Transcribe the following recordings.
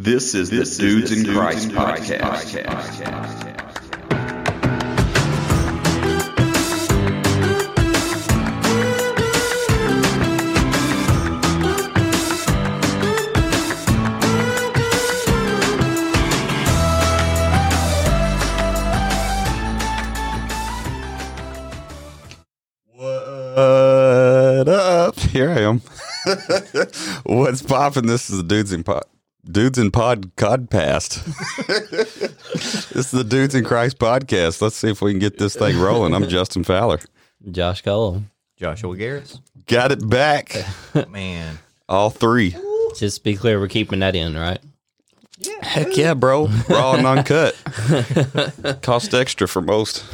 This is the Dudes in Christ podcast. What up? Here I am. What's popping? This is the Dudes in Pod, Dudes in Pod Codcast. this is the Dudes in Christ podcast. Let's see if we can get this thing rolling. I'm Justin Fowler. Josh Cullum. Joshua Garris. Got it back. Man. All three. Just be clear, we're keeping that in, right? Yeah. Heck yeah, bro. Raw and uncut. Cost extra for most.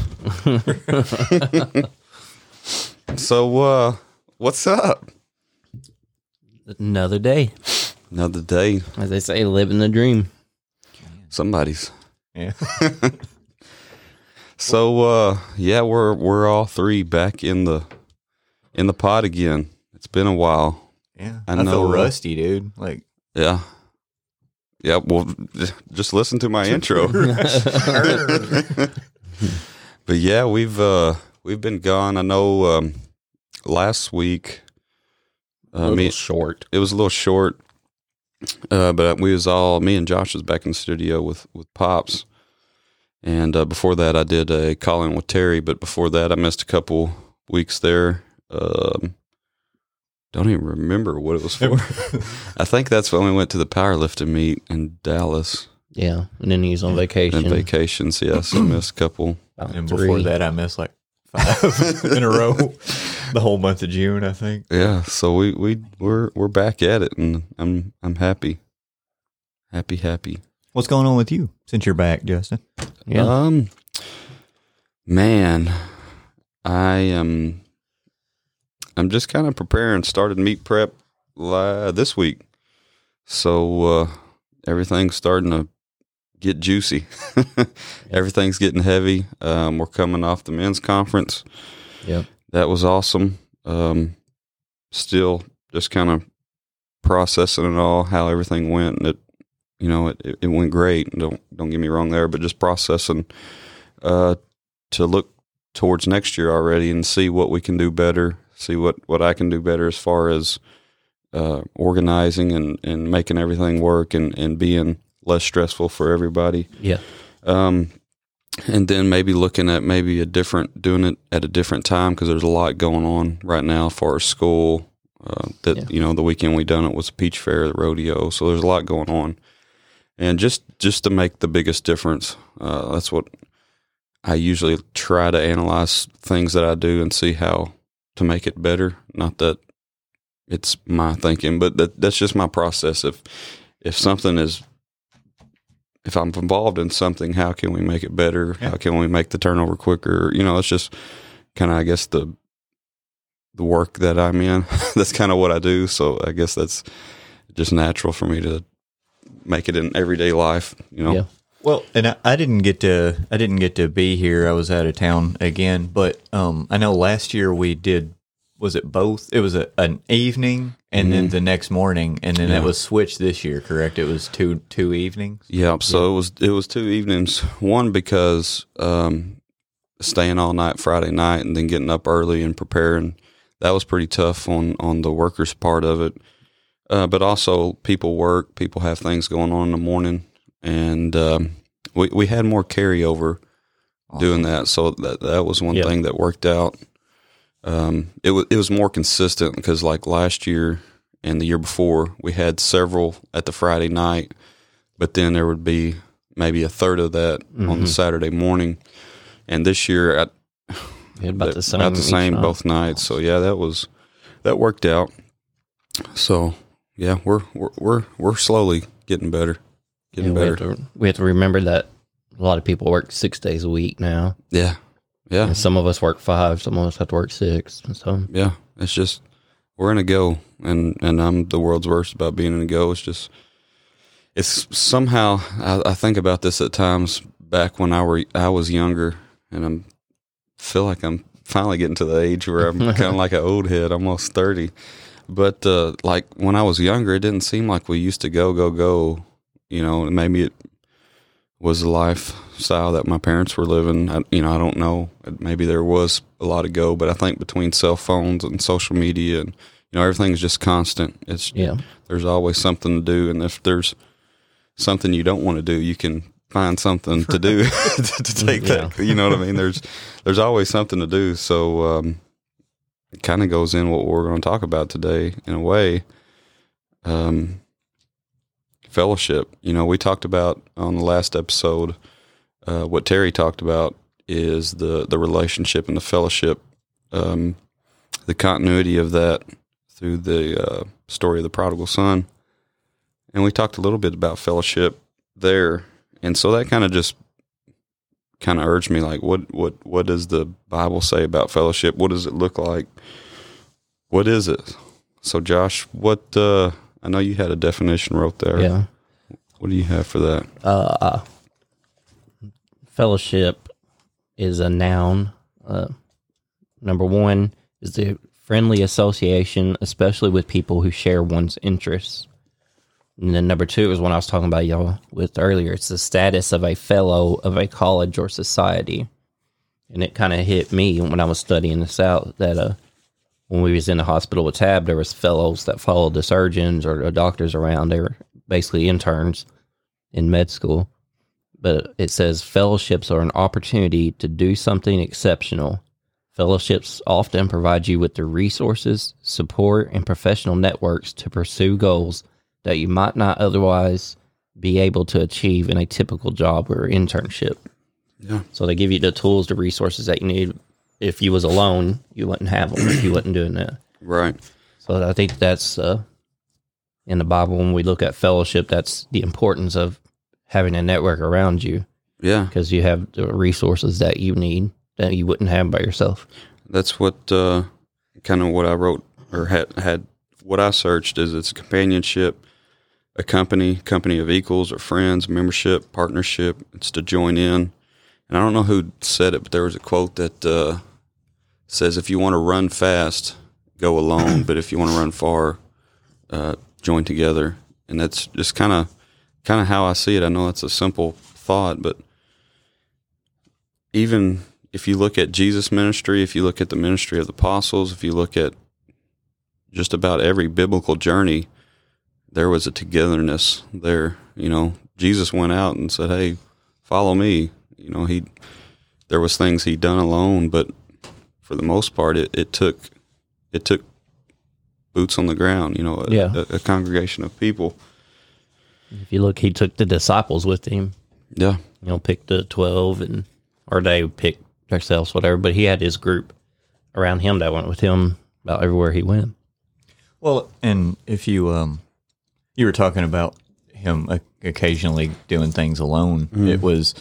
so, uh, what's up? Another day. Another day. As they say, living the dream. Somebody's. Yeah. So uh yeah, we're we're all three back in the in the pod again. It's been a while. Yeah. I I, know, feel uh, rusty, dude. Like Yeah. Yeah, well just listen to my intro. but yeah, we've uh we've been gone. I know um last week A uh, little me, short. it was a little short. Uh, but we was all me and Josh was back in the studio with with Pops, and uh, before that I did a call in with Terry. But before that I missed a couple weeks there. Um, don't even remember what it was for. I think that's when we went to the powerlifting meet in Dallas Yeah. And then he's on vacation. and vacations. Yes, I missed a couple. About and three. before that I missed like five in a row. The whole month of June, I think. Yeah, so we we we're we're back at it, and I'm I'm happy, happy, happy. What's going on with you since you're back, Justin? Yeah. Um, man, I am. I'm just kind of preparing. Started meet prep li- this week, so uh, everything's starting to get juicy. Everything's getting heavy. Um, we're coming off the men's conference. Yep. That was awesome. Um, still just kind of processing it all, how everything went, and it, you know, it, it, it went great. Don't don't get me wrong there, but just processing uh, to look towards next year already and see what we can do better, see what what I can do better as far as uh, organizing and and making everything work and and being less stressful for everybody. Yeah. Um, and then maybe looking at maybe a different doing it at a different time because there's a lot going on right now for our school. Uh, that Yeah. you know the weekend we done it was Peach Fair, the rodeo, so there's a lot going on, and just just to make the biggest difference, uh, that's what I usually try to analyze things that I do and see how to make it better. Not that it's my thinking, but that that's just my process. If if something is if I'm involved in something, how can we make it better? Yeah. How can we make the turnover quicker? You know, it's just kind of, I guess, the the work that I'm in. that's kind of what I do. So I guess that's just natural for me to make it in everyday life. You know, Yeah. Well, and I, I didn't get to I didn't get to be here. I was out of town again, but um, I know last year we did. Was it both? It was a, an evening and then the next morning, and then Mm-hmm. Yeah. it was switched this year. Correct? It was two two evenings. Yeah, so it was it was two evenings. One because um, staying all night Friday night and then getting up early and preparing that was pretty tough on on the workers part of it. Uh, but also people work, people have things going on in the morning, and um, we we had more carryover doing that. So that that was one Yeah. thing that worked out. Um, it was it was more consistent because like last year and the year before we had several at the Friday night but then there would be maybe a third of that on the Saturday morning. And this year, at about the same. about the same night. both nights. So yeah, that was that worked out. So yeah, we're we're we're, we're slowly getting better, Yeah, getting we, have better. to, we have to remember that a lot of people work six days a week now. Yeah, yeah, And some of us work five, some of us have to work six. So, yeah. It's just we're in a go, and and I'm the world's worst about being in a go. It's just it's somehow I, I think about this at times back when I were I was younger, and I'm feel like I'm finally getting to the age where I'm kind of like an old head, almost thirty. But uh, like when I was younger, it didn't seem like we used to go go go, you know, and maybe it was the lifestyle that my parents were living. I, you know, I don't know. Maybe there was a lot to go, but I think between cell phones and social media and you know everything's just constant. It's Yeah. there's always something to do, and if there's something you don't want to do, you can find something to do to, to take that. You know what I mean? There's there's always something to do. So um, it kind of goes in what we're going to talk about today in a way. Um, fellowship. You know, we talked about on the last episode. Uh, what Terry talked about is the the relationship and the fellowship, um, the continuity of that through the uh, story of the prodigal son, and we talked a little bit about fellowship there, and so that kind of just kind of urged me like, what what what does the Bible say about fellowship? What does it look like? What is it? So, Josh, what uh, I know you had a definition wrote there. Yeah. What do you have for that? Uh, fellowship is a noun. Uh, number one is the friendly association, especially with people who share one's interests. And then number two is what I was talking about y'all with earlier. It's the status of a fellow of a college or society. And it kind of hit me when I was studying this out that uh, when we was in the hospital with Tab, there was fellows that followed the surgeons or the doctors around. They were basically interns in med school. But it says fellowships are an opportunity to do something exceptional. Fellowships often provide you with the resources, support, and professional networks to pursue goals that you might not otherwise be able to achieve in a typical job or internship. Yeah. So they give you the tools, the resources that you need. If you was alone, you wouldn't have them if you wasn't doing that. Right. So I think that's uh, in the Bible when we look at fellowship. That's the importance of having a network around you Yeah. because you have the resources that you need that you wouldn't have by yourself. That's what uh, kind of what I wrote or had had what I searched is it's companionship, a company, company of equals or friends, membership, partnership. It's to join in. And I don't know who said it, but there was a quote that uh, says, "If you want to run fast, go alone, but if you want to run far, uh, join together." And that's just kind of kind of how I see it. I know that's a simple thought, but even if you look at Jesus' ministry, if you look at the ministry of the apostles, if you look at just about every biblical journey, there was a togetherness there. You know, Jesus went out and said, "Hey, follow me." You know, he there was things he done alone, but for the most part, it, it took it took boots on the ground. You know, a, Yeah. a, a congregation of people. If you look, he took the disciples with him. Yeah, You know, picked the twelve, and or they picked themselves, whatever. But he had his group around him that went with him about everywhere he went. Well, and if you um, you were talking about him occasionally doing things alone, it was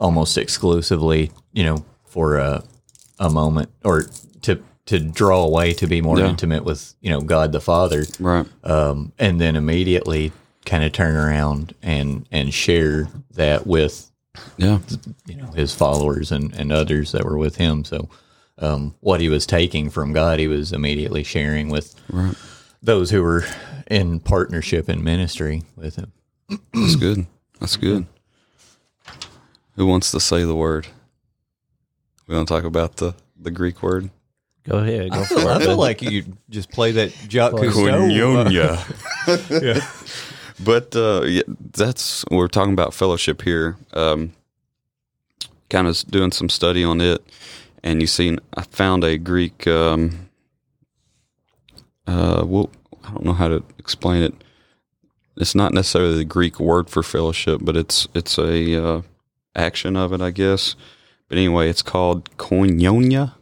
almost exclusively, you know, for a a moment or to to draw away to be more Yeah. intimate with you know God the Father, right. um, and then immediately kind of turn around and and share that with Yeah, you know his followers and, and others that were with him. So um, what he was taking from God, he was immediately sharing with Right. those who were in partnership in ministry with him. that's good. That's good. Who wants to say the word? We want to talk about the the Greek word. Go ahead, go I feel, I feel like you just play that Jacques Cousteau. Koinonia. But uh, yeah, that's we're talking about fellowship here. Um, kind of doing some study on it, and you see, I found a Greek. Um, uh, well, I don't know how to explain it. It's not necessarily the Greek word for fellowship, but it's it's a uh, action of it, I guess. But anyway, it's called koinonia,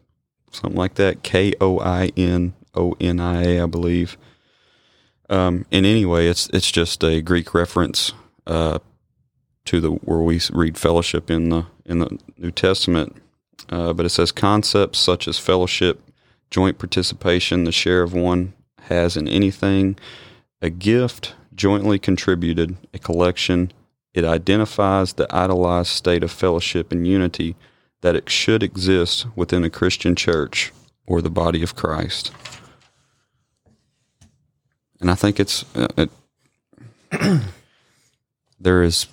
something like that. K O I N O N I A, I believe. Um, and anyway, it's it's just a Greek reference uh, to the where we read fellowship in the in the New Testament. Uh, but it says concepts such as fellowship, joint participation, the share of one has in anything, a gift jointly contributed, a collection. It identifies the idolized state of fellowship and unity that it should exist within a Christian church or the body of Christ. And I think it's uh, it, there is,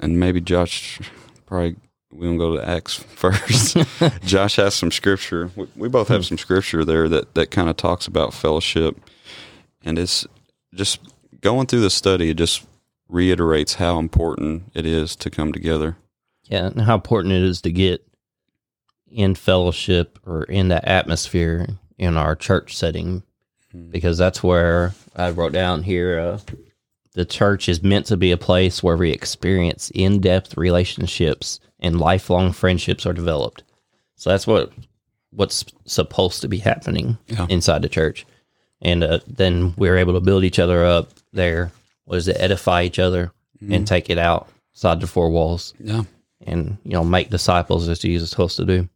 and maybe Josh probably we don't go to Acts first. Josh has some scripture. We, we both have some scripture there that that kind of talks about fellowship, and it's just going through the study. It just reiterates how important it is to come together. Yeah, and how important it is to get in fellowship or in that atmosphere in our church setting, because that's where I wrote down here. Uh, the church is meant to be a place where we experience in-depth relationships and lifelong friendships are developed. So that's what what's supposed to be happening Yeah. inside the church, and uh, then we're able to build each other up there. What is to Edify each other and take it outside the four walls Yeah, and you know make disciples as Jesus told us to do.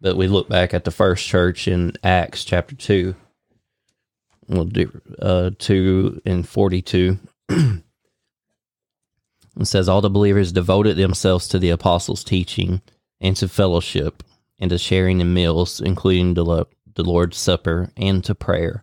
But we look back at the first church in Acts chapter two. We'll do uh, two and forty-two. it says all the believers devoted themselves to the apostles' teaching and to fellowship and to sharing in meals, including the, lo- the Lord's Supper and to prayer.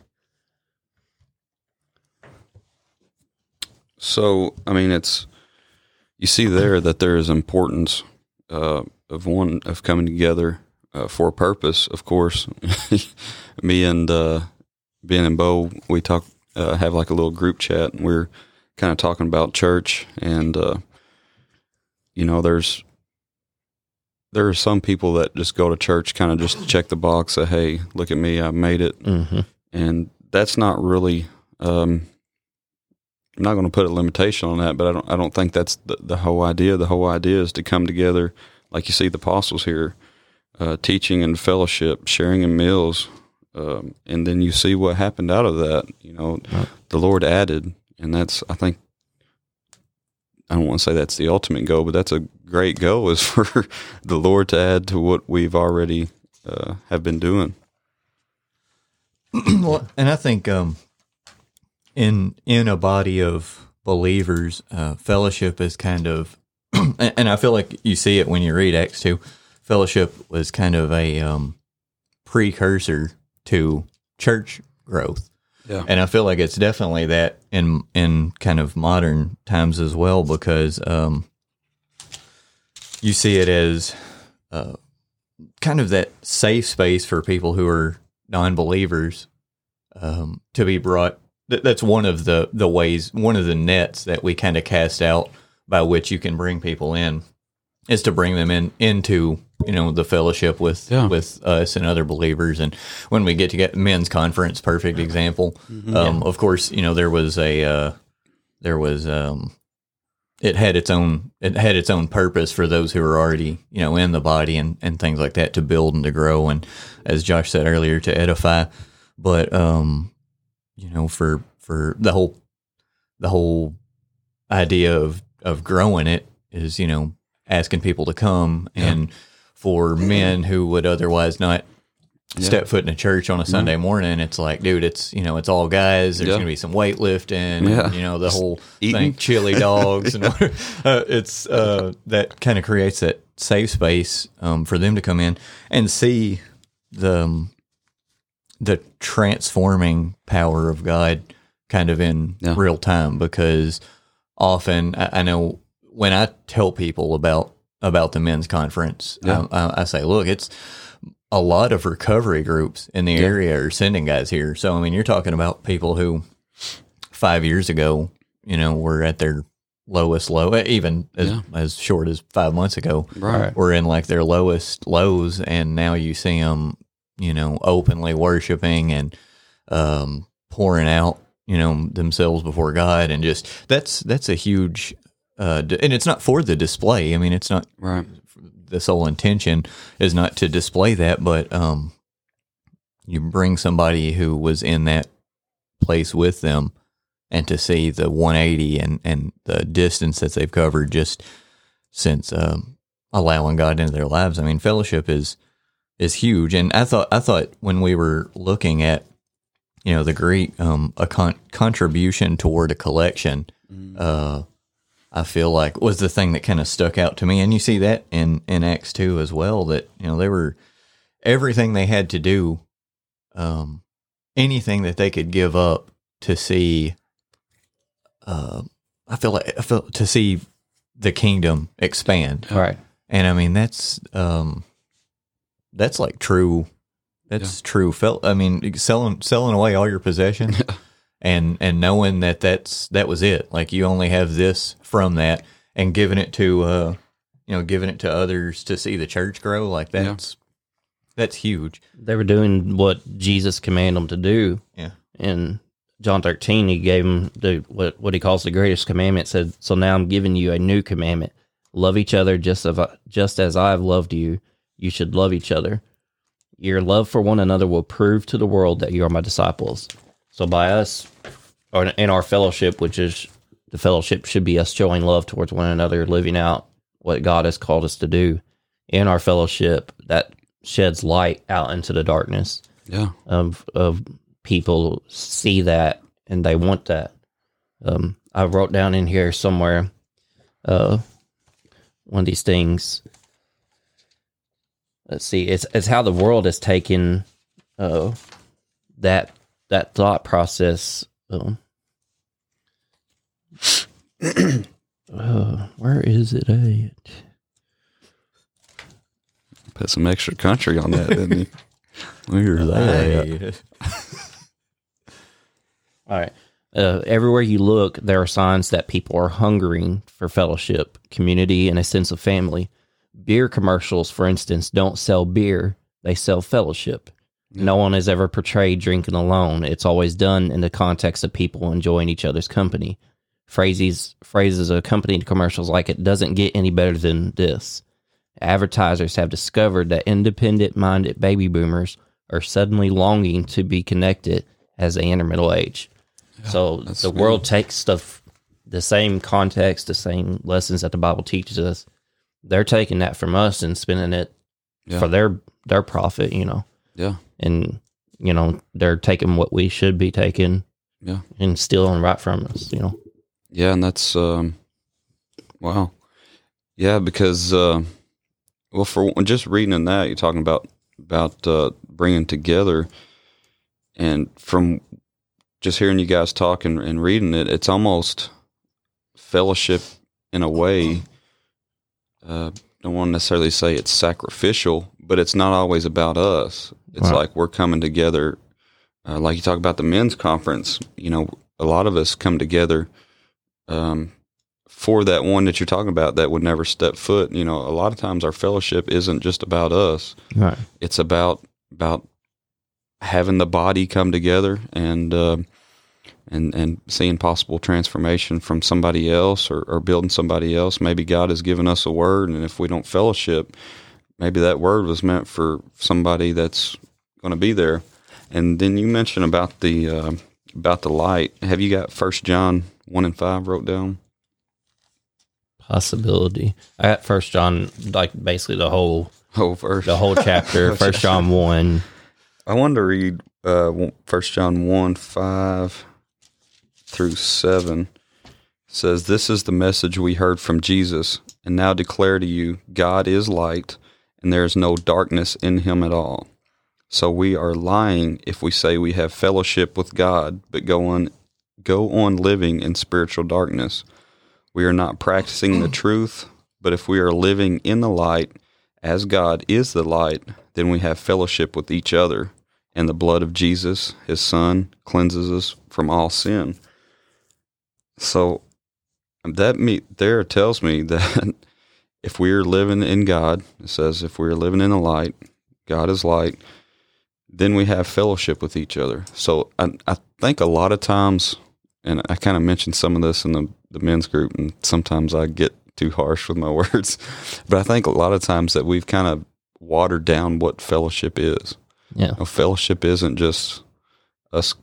So, I mean, it's you see there that there is importance uh, of one of coming together uh, for a purpose. Of course, me and uh, Ben and Bo, we talk, uh, have like a little group chat, and we're kind of talking about church, and uh, you know, there's there are some people that just go to church, kind of just check the box, say, "Hey, look at me, I made it," Mm-hmm. and that's not really. Um, I'm not going to put a limitation on that, but I don't. I don't think that's the, the whole idea. The whole idea is to come together, like you see the apostles here, uh, teaching and fellowship, sharing in meals, um, and then you see what happened out of that. You know, Right. the Lord added, and that's. I think. I don't want to say that's the ultimate goal, but that's a great goal is for the Lord to add to what we've already uh, have been doing. well, and I think um, in in a body of believers, uh, fellowship is kind of, and I feel like you see it when you read Acts two. Fellowship was kind of a um, precursor to church growth, Yeah. and I feel like it's definitely that in in kind of modern times as well because um, you see it as uh, kind of that safe space for people who are non-believers um, to be brought. That, that's one of the the ways, one of the nets that we kind of cast out by which you can bring people in is to bring them in into you know the fellowship with Yeah. with us and other believers. And when we get to get men's conference, perfect example. Um, Of course, you know there was a uh, there was um, it had its own it had its own purpose for those who were already you know in the body and and things like that to build and to grow and as Josh said earlier to edify but um you know for for the whole the whole idea of of growing it is you know asking people to come and for men who would otherwise not step foot in a church on a Sunday morning, it's like, dude, it's you know, it's all guys. There's Yeah. going to be some weightlifting, Yeah. and, you know, the whole eating. thing, chili dogs, and whatever. uh, it's uh, that kind of creates that safe space um, for them to come in and see the um, the transforming power of God kind of in Yeah. real time because often I, I know when I tell people about about the men's conference, Yeah. I, I, I say, look, it's a lot of recovery groups in the area are sending guys here. So I mean, you're talking about people who five years ago, you know, were at their lowest low, eh, even as Yeah. as short as five months ago, Right. were in like their lowest lows, and now you see them, you know, openly worshiping and um, pouring out, you know, themselves before God, and just that's that's a huge, uh, and it's not for the display. I mean, it's not Right. the sole intention is not to display that, but um, you bring somebody who was in that place with them and to see the 180 and and the distance that they've covered just since um, allowing God into their lives. I mean, fellowship is is huge, and I thought I thought when we were looking at you know the Greek um, a con- contribution toward a collection. Uh, I feel like was the thing that kind of stuck out to me, and you see that in in Acts two as well. That you know they were everything they had to do, um, anything that they could give up to see. Uh, I feel like I feel to see the kingdom expand, Right. and I mean that's um, that's like true. That's true. Felt. I mean, selling selling away all your possessions, and and knowing that that's that was it. Like you only have this from that, and giving it to uh, you know, giving it to others to see the church grow. Like that's that's huge. They were doing what Jesus commanded them to do. Yeah. In John 13, he gave them the, what, what he calls the greatest commandment. Said, So now I'm giving you a new commandment. Love each other just as, I, just as I have loved you. You should love each other. Your love for one another will prove to the world that you are my disciples. So by us, or in our fellowship, which is the fellowship should be us showing love towards one another, living out what God has called us to do. In our fellowship, that sheds light out into the darkness Yeah. of of people see that and they want that. Um, I wrote down in here somewhere uh, one of these things. Let's see. It's it's how the world has taken uh, that that thought process. Um, uh, where is it at? Put some extra country on that, didn't you? Where's that? All right. Uh, everywhere you look, there are signs that people are hungering for fellowship, community, and a sense of family. Beer commercials, for instance, don't sell beer, they sell fellowship. No one has ever portrayed drinking alone. It's always done in the context of people enjoying each other's company. Phrases phrases accompanied commercials like it doesn't get any better than this. Advertisers have discovered that independent minded baby boomers are suddenly longing to be connected as they enter middle age. so that's the world takes stuff, the same context, the same lessons that the Bible teaches us. They're taking that from us and spending it Yeah. for their their profit, you know, Yeah. and you know they're taking what we should be taking Yeah. and stealing right from us, you know. Yeah, and that's um, wow. Yeah, because uh, well, for just reading in that, you're talking about about uh, bringing together, and from just hearing you guys talk and, and reading it, it's almost fellowship in a way. Uh, don't want to necessarily say it's sacrificial, but it's not always about us. It's Right. like we're coming together. Uh, like you talk about the men's conference, you know, a lot of us come together um, for that one that you're talking about that would never step foot. You know, a lot of times our fellowship isn't just about us; Right. it's about about having the body come together and uh, and and seeing possible transformation from somebody else or, or building somebody else. Maybe God has given us a word, and if we don't fellowship, maybe that word was meant for somebody that's going to be there. And then you mentioned about the uh, about the light. Have you got First John one and five wrote down? Possibility. I got First John, like basically the whole Oh, verse. the whole chapter. First John one. I wanted to read uh, First John one five through seven. Says, "This is the message we heard from Jesus, and now declare to you: God is light, and there is no darkness in Him at all. So we are lying if we say we have fellowship with God, but go on go on living in spiritual darkness. We are not practicing the truth, but if we are living in the light, as God is the light, then we have fellowship with each other, and the blood of Jesus, his son, cleanses us from all sin. So that me there tells me that if we're living in God, it says if we're living in the light, God is light, then we have fellowship with each other. So I, I think a lot of times, and I kind of mentioned some of this in the, the men's group, and sometimes I get too harsh with my words, but I think a lot of times that we've kind of watered down what fellowship is. Yeah. You know, fellowship isn't just us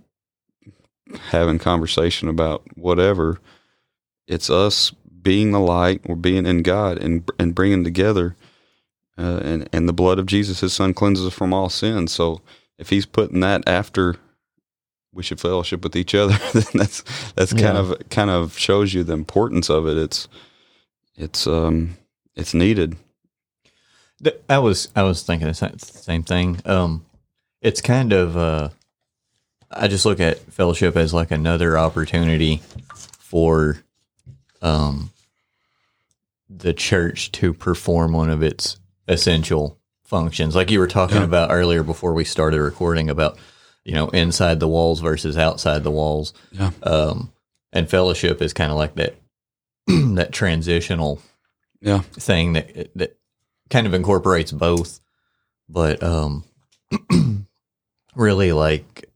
having conversation about whatever. It's us being the light, or being in God, and and bringing together. Uh, and and the blood of Jesus, His Son, cleanses us from all sin. So if He's putting that after we should fellowship with each other, then that's that's kind Yeah. of kind of shows you the importance of it. It's it's um it's needed. I was I was thinking the same thing. Um, it's kind of uh, I just look at fellowship as like another opportunity for um the church to perform one of its essential functions, like you were talking about earlier before we started recording about you know inside the walls versus outside the walls. Yeah. Um, and fellowship is kind of like that that transitional Yeah. thing that that kind of incorporates both, but um, really like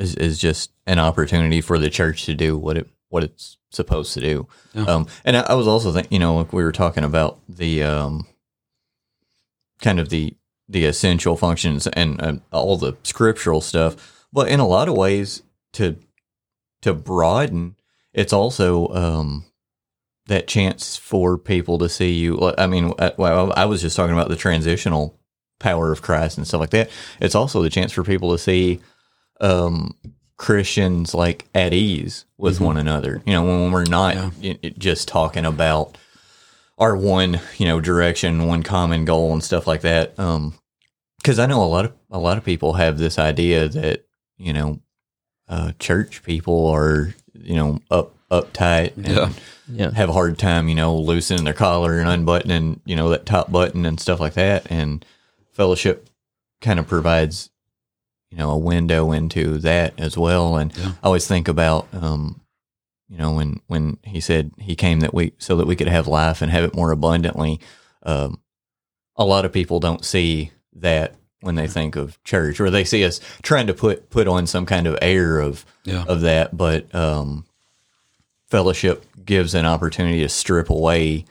is is just an opportunity for the church to do what it what it's supposed to do. Yeah. Um, and I, I was also thinking, you know, like we were talking about the um, kind of the the essential functions and uh, all the scriptural stuff, but in a lot of ways to to broaden, it's also um, that chance for people to see you. I mean, uh, well, I was just talking about the transitional power of Christ and stuff like that. It's also the chance for people to see um, Christians like at ease with one another. You know, when we're not Yeah. y- y- just talking about our one, you know, direction, one common goal and stuff like that. Um, because I know a lot of a lot of people have this idea that you know, uh, church people are you know up uptight and Yeah. Yeah. have a hard time, you know, loosening their collar and unbuttoning, you know, that top button and stuff like that. And fellowship kind of provides, you know, a window into that as well. And Yeah. I always think about, um, you know, when when he said he came that we so that we could have life and have it more abundantly. Um, a lot of people don't see that when they think of church, or they see us trying to put put on some kind of air of Yeah. of that. But um, fellowship gives an opportunity to strip away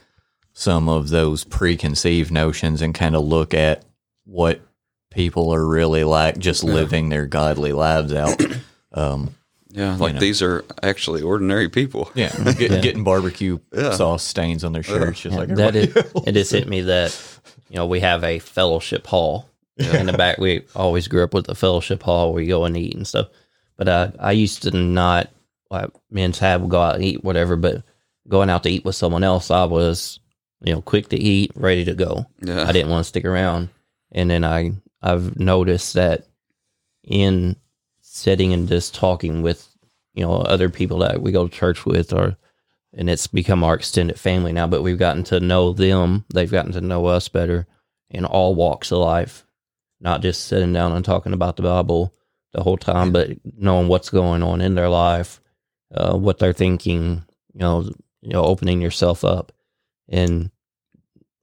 some of those preconceived notions and kind of look at what people are really like, just living their godly lives out. Um, Yeah, like know. these are actually ordinary people. yeah, get, getting barbecue Yeah. sauce stains on their shirts, just like that everybody is, it just hit me that you know we have a fellowship hall in the back. We always grew up with a fellowship hall where you go and eat and stuff. But uh, I used to not like me and Tab would go out and eat whatever. But going out to eat with someone else, I was you know quick to eat, ready to go. Yeah. I didn't want to stick around. And then I I've noticed that in sitting and just talking with you know other people that we go to church with or and it's become our extended family now but we've gotten to know them. They've gotten to know us better in all walks of life not just sitting down and talking about the bible the whole time but knowing what's going on in their life uh, what they're thinking you know you know opening yourself up and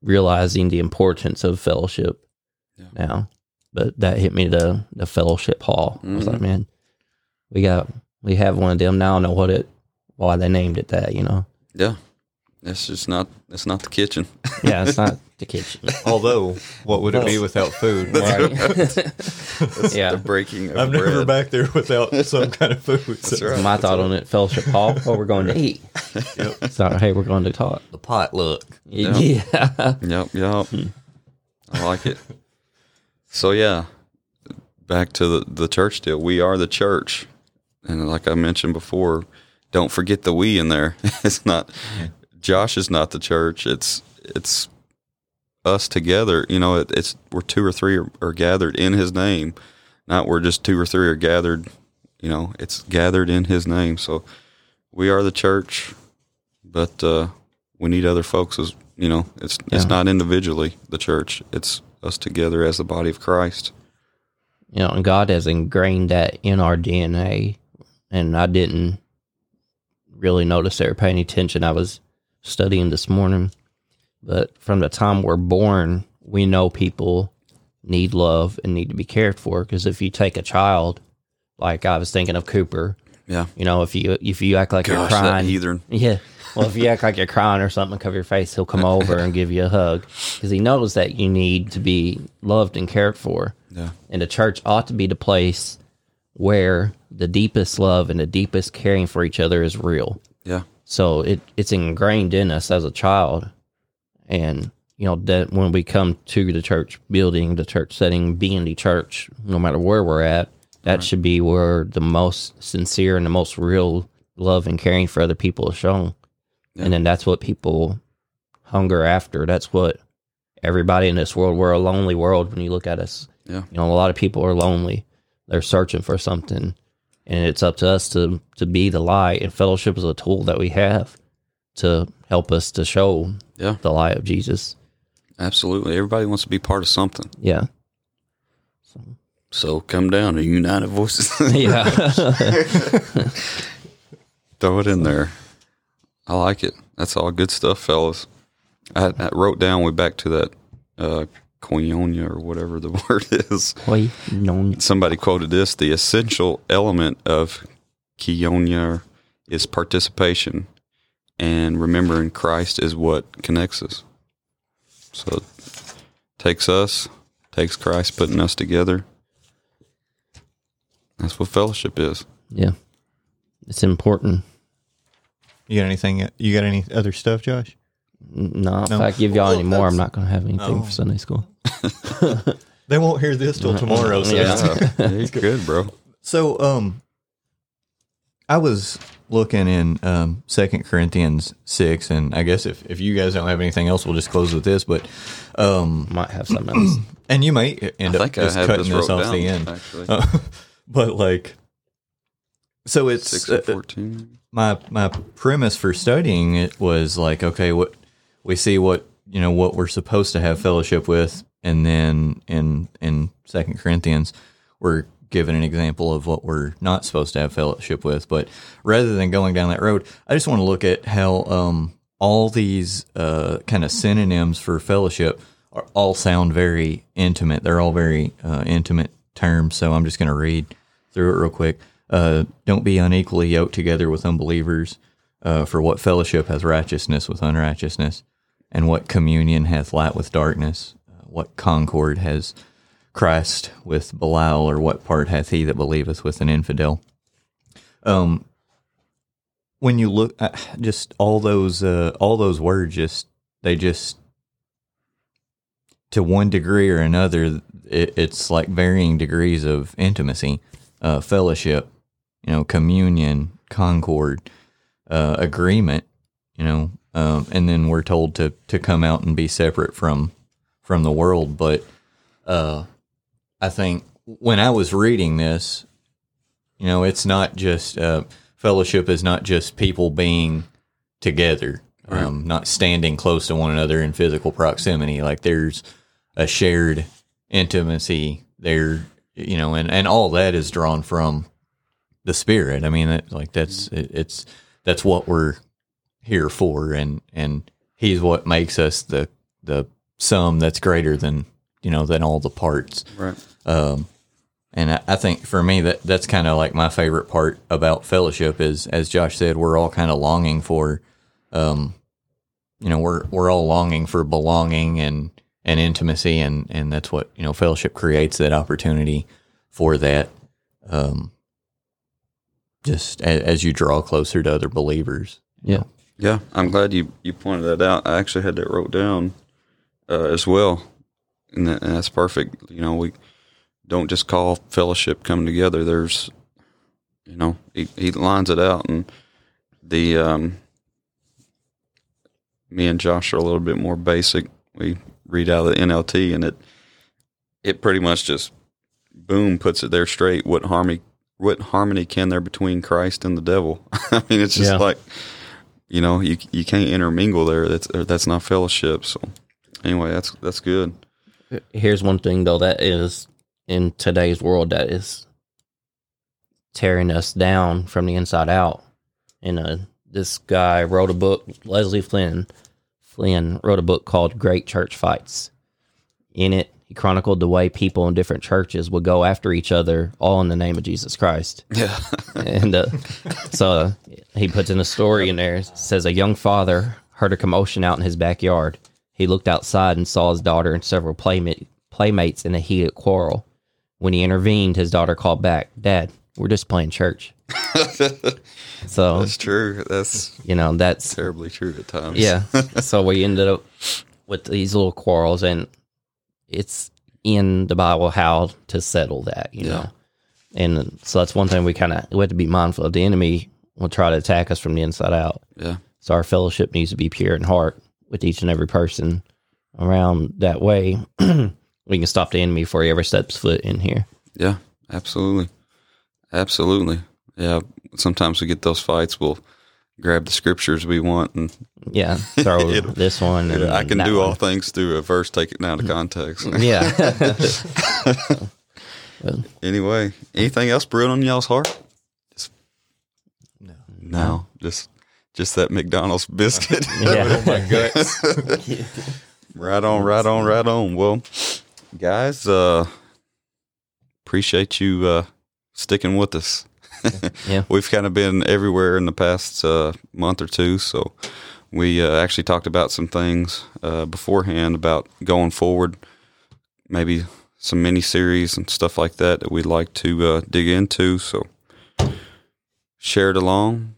realizing the importance of fellowship Yeah. now but that hit me the the fellowship hall i was like man we got we have one of them now i don't know what it why they named it that you know Yeah. It's just not it's not the kitchen. yeah it's not the kitchen Although, what would it be without food? right yeah the breaking of I'm never bread. back there without some kind of food. That's right. my thought on it fellowship hall what we're going to eat so hey we're going to talk The potluck. yeah, Yep, yep. Hmm. I like it. So yeah, back to the the church deal. We are the church, and like I mentioned before, don't forget the we in there. it's not Josh is not the church. It's it's us together. You know, it, it's we're two or three are, are gathered in His name. Not we're just two or three are gathered. You know, it's gathered in His name. So we are the church, but uh, we need other folks as you know. It's it's not individually the church. It's us together as the body of Christ. you know, and God has ingrained that in our DNA. And I didn't really notice or pay any attention. I was studying this morning, but from the time we're born, we know people need love and need to be cared for. Because if you take a child, like I was thinking of Cooper, Yeah. you know, if you if you act like you're Gosh, that crying, heathen. yeah. Well, if you act like you're crying or something, cover your face, he'll come over and give you a hug because he knows that you need to be loved and cared for. Yeah. And the church ought to be the place where the deepest love and the deepest caring for each other is real. Yeah. So it it's ingrained in us as a child, and you know that when we come to the church building, the church setting, being the church, no matter where we're at, that should be where the most sincere and the most real love and caring for other people is shown, and then that's what people hunger after. That's what everybody in this world. We're a lonely world when you look at us. Yeah. You know, a lot of people are lonely. They're searching for something, and it's up to us to to be the light. And fellowship is a tool that we have to help us to show Yeah. the light of Jesus. Absolutely. Everybody wants to be part of something. Yeah, So come down to United Voices. yeah, Throw it in there. I like it. That's all good stuff, fellas. I, I wrote down way back to that uh, koinonia or whatever the word is. Oi, Somebody quoted this: the essential element of koinonia is participation, and remembering Christ is what connects us. So, it takes us, takes Christ putting us together. That's what fellowship is. yeah, it's important. You got anything? You got any other stuff, Josh? No, if No. I give y'all Well, any more, I'm not going to have anything Oh. for Sunday school. They won't hear this till tomorrow. So Yeah. Yeah, you're good, bro. So, um, I was looking in um Second Corinthians six, and I guess if if you guys don't have anything else, we'll just close with this. But, um, Might have something else. and you might end I up just cutting this this, off down. the end. Actually, Uh, but like, so it's six uh, and fourteen. my my premise for studying it was like okay what we see what you know what we're supposed to have fellowship with and then in in second corinthians we're given an example of what we're not supposed to have fellowship with but rather than going down that road i just want to look at how um all these uh kind of synonyms for fellowship are all sound very intimate they're all very uh, intimate terms so i'm just going to read through it real quick. Uh, don't be unequally yoked together with unbelievers. Uh, for what fellowship hath righteousness with unrighteousness, and what communion hath light with darkness? Uh, what concord has Christ with Belial, or what part hath he that believeth with an infidel? Um, when you look, at just all those, uh, all those words, just they just to one degree or another, it, it's like varying degrees of intimacy, uh, fellowship, you know, communion, concord, uh, agreement, you know, um, and then we're told to to come out and be separate from from the world. But uh, I think when I was reading this, you know, it's not just uh, fellowship is not just people being together, um, not standing close to one another in physical proximity. Like there's a shared intimacy there, you know, and, and all that is drawn from the spirit. I mean, it, like that's it, it's that's what we're here for, and and he's what makes us the the sum that's greater than you know than all the parts. Right. Um, and I, I think for me that that's kind of like my favorite part about fellowship is, as Josh said, we're all kind of longing for, um, you know, we're we're all longing for belonging and and intimacy, and and that's what you know fellowship creates that opportunity for that. Um, just as, as you draw closer to other believers. Yeah. Yeah, I'm glad you, you pointed that out. I actually had that wrote down uh, as well, and, that, and that's perfect. You know, we don't just call fellowship coming together. There's, you know, he, he lines it out, and the um, me and Josh are a little bit more basic. We read out of the NLT, and it it pretty much just boom puts it there straight. What harmony what harmony can there between Christ and the devil? I mean, it's just Yeah. like you know you you can't intermingle there. That's that's not fellowship. So anyway, that's that's good. Here's one thing though that is in today's world that is tearing us down from the inside out. And uh, this guy wrote a book. Leslie Flynn Flynn wrote a book called Great Church Fights. In it, he chronicled the way people in different churches would go after each other, all in the name of Jesus Christ. Yeah, and uh, so uh, he puts in a story in there. Says a young father heard a commotion out in his backyard. He looked outside and saw his daughter and several playmate, playmates in a heated quarrel. When he intervened, his daughter called back, "Dad, we're just playing church. so That's true. That's you know that's terribly true at times. yeah. so we ended up with these little quarrels, and it's in the Bible how to settle that, you Yeah. know. And so that's one thing we kind of we have to be mindful of. The enemy will try to attack us from the inside out. Yeah. So our fellowship needs to be pure in heart with each and every person around. That way, we can stop the enemy before he ever steps foot in here. Yeah. Absolutely. Absolutely. Yeah. Sometimes we get those fights. We'll grab the scriptures we want, and Yeah, throw It'll- this one. And I can that do all one. things through a verse, take it down to context. Yeah. anyway, anything else brewing on y'all's heart? No. No, just just that McDonald's biscuit. yeah. my guts. right on, right on, right on. Well, guys, uh appreciate you uh sticking with us. Yeah. We've kind of been everywhere in the past uh, month or two, so we uh, actually talked about some things uh, beforehand about going forward, maybe some mini series and stuff like that that we'd like to uh, dig into. So share it along,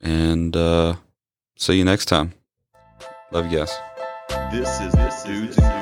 and uh, see you next time. Love you guys. This is the Dudes in Christ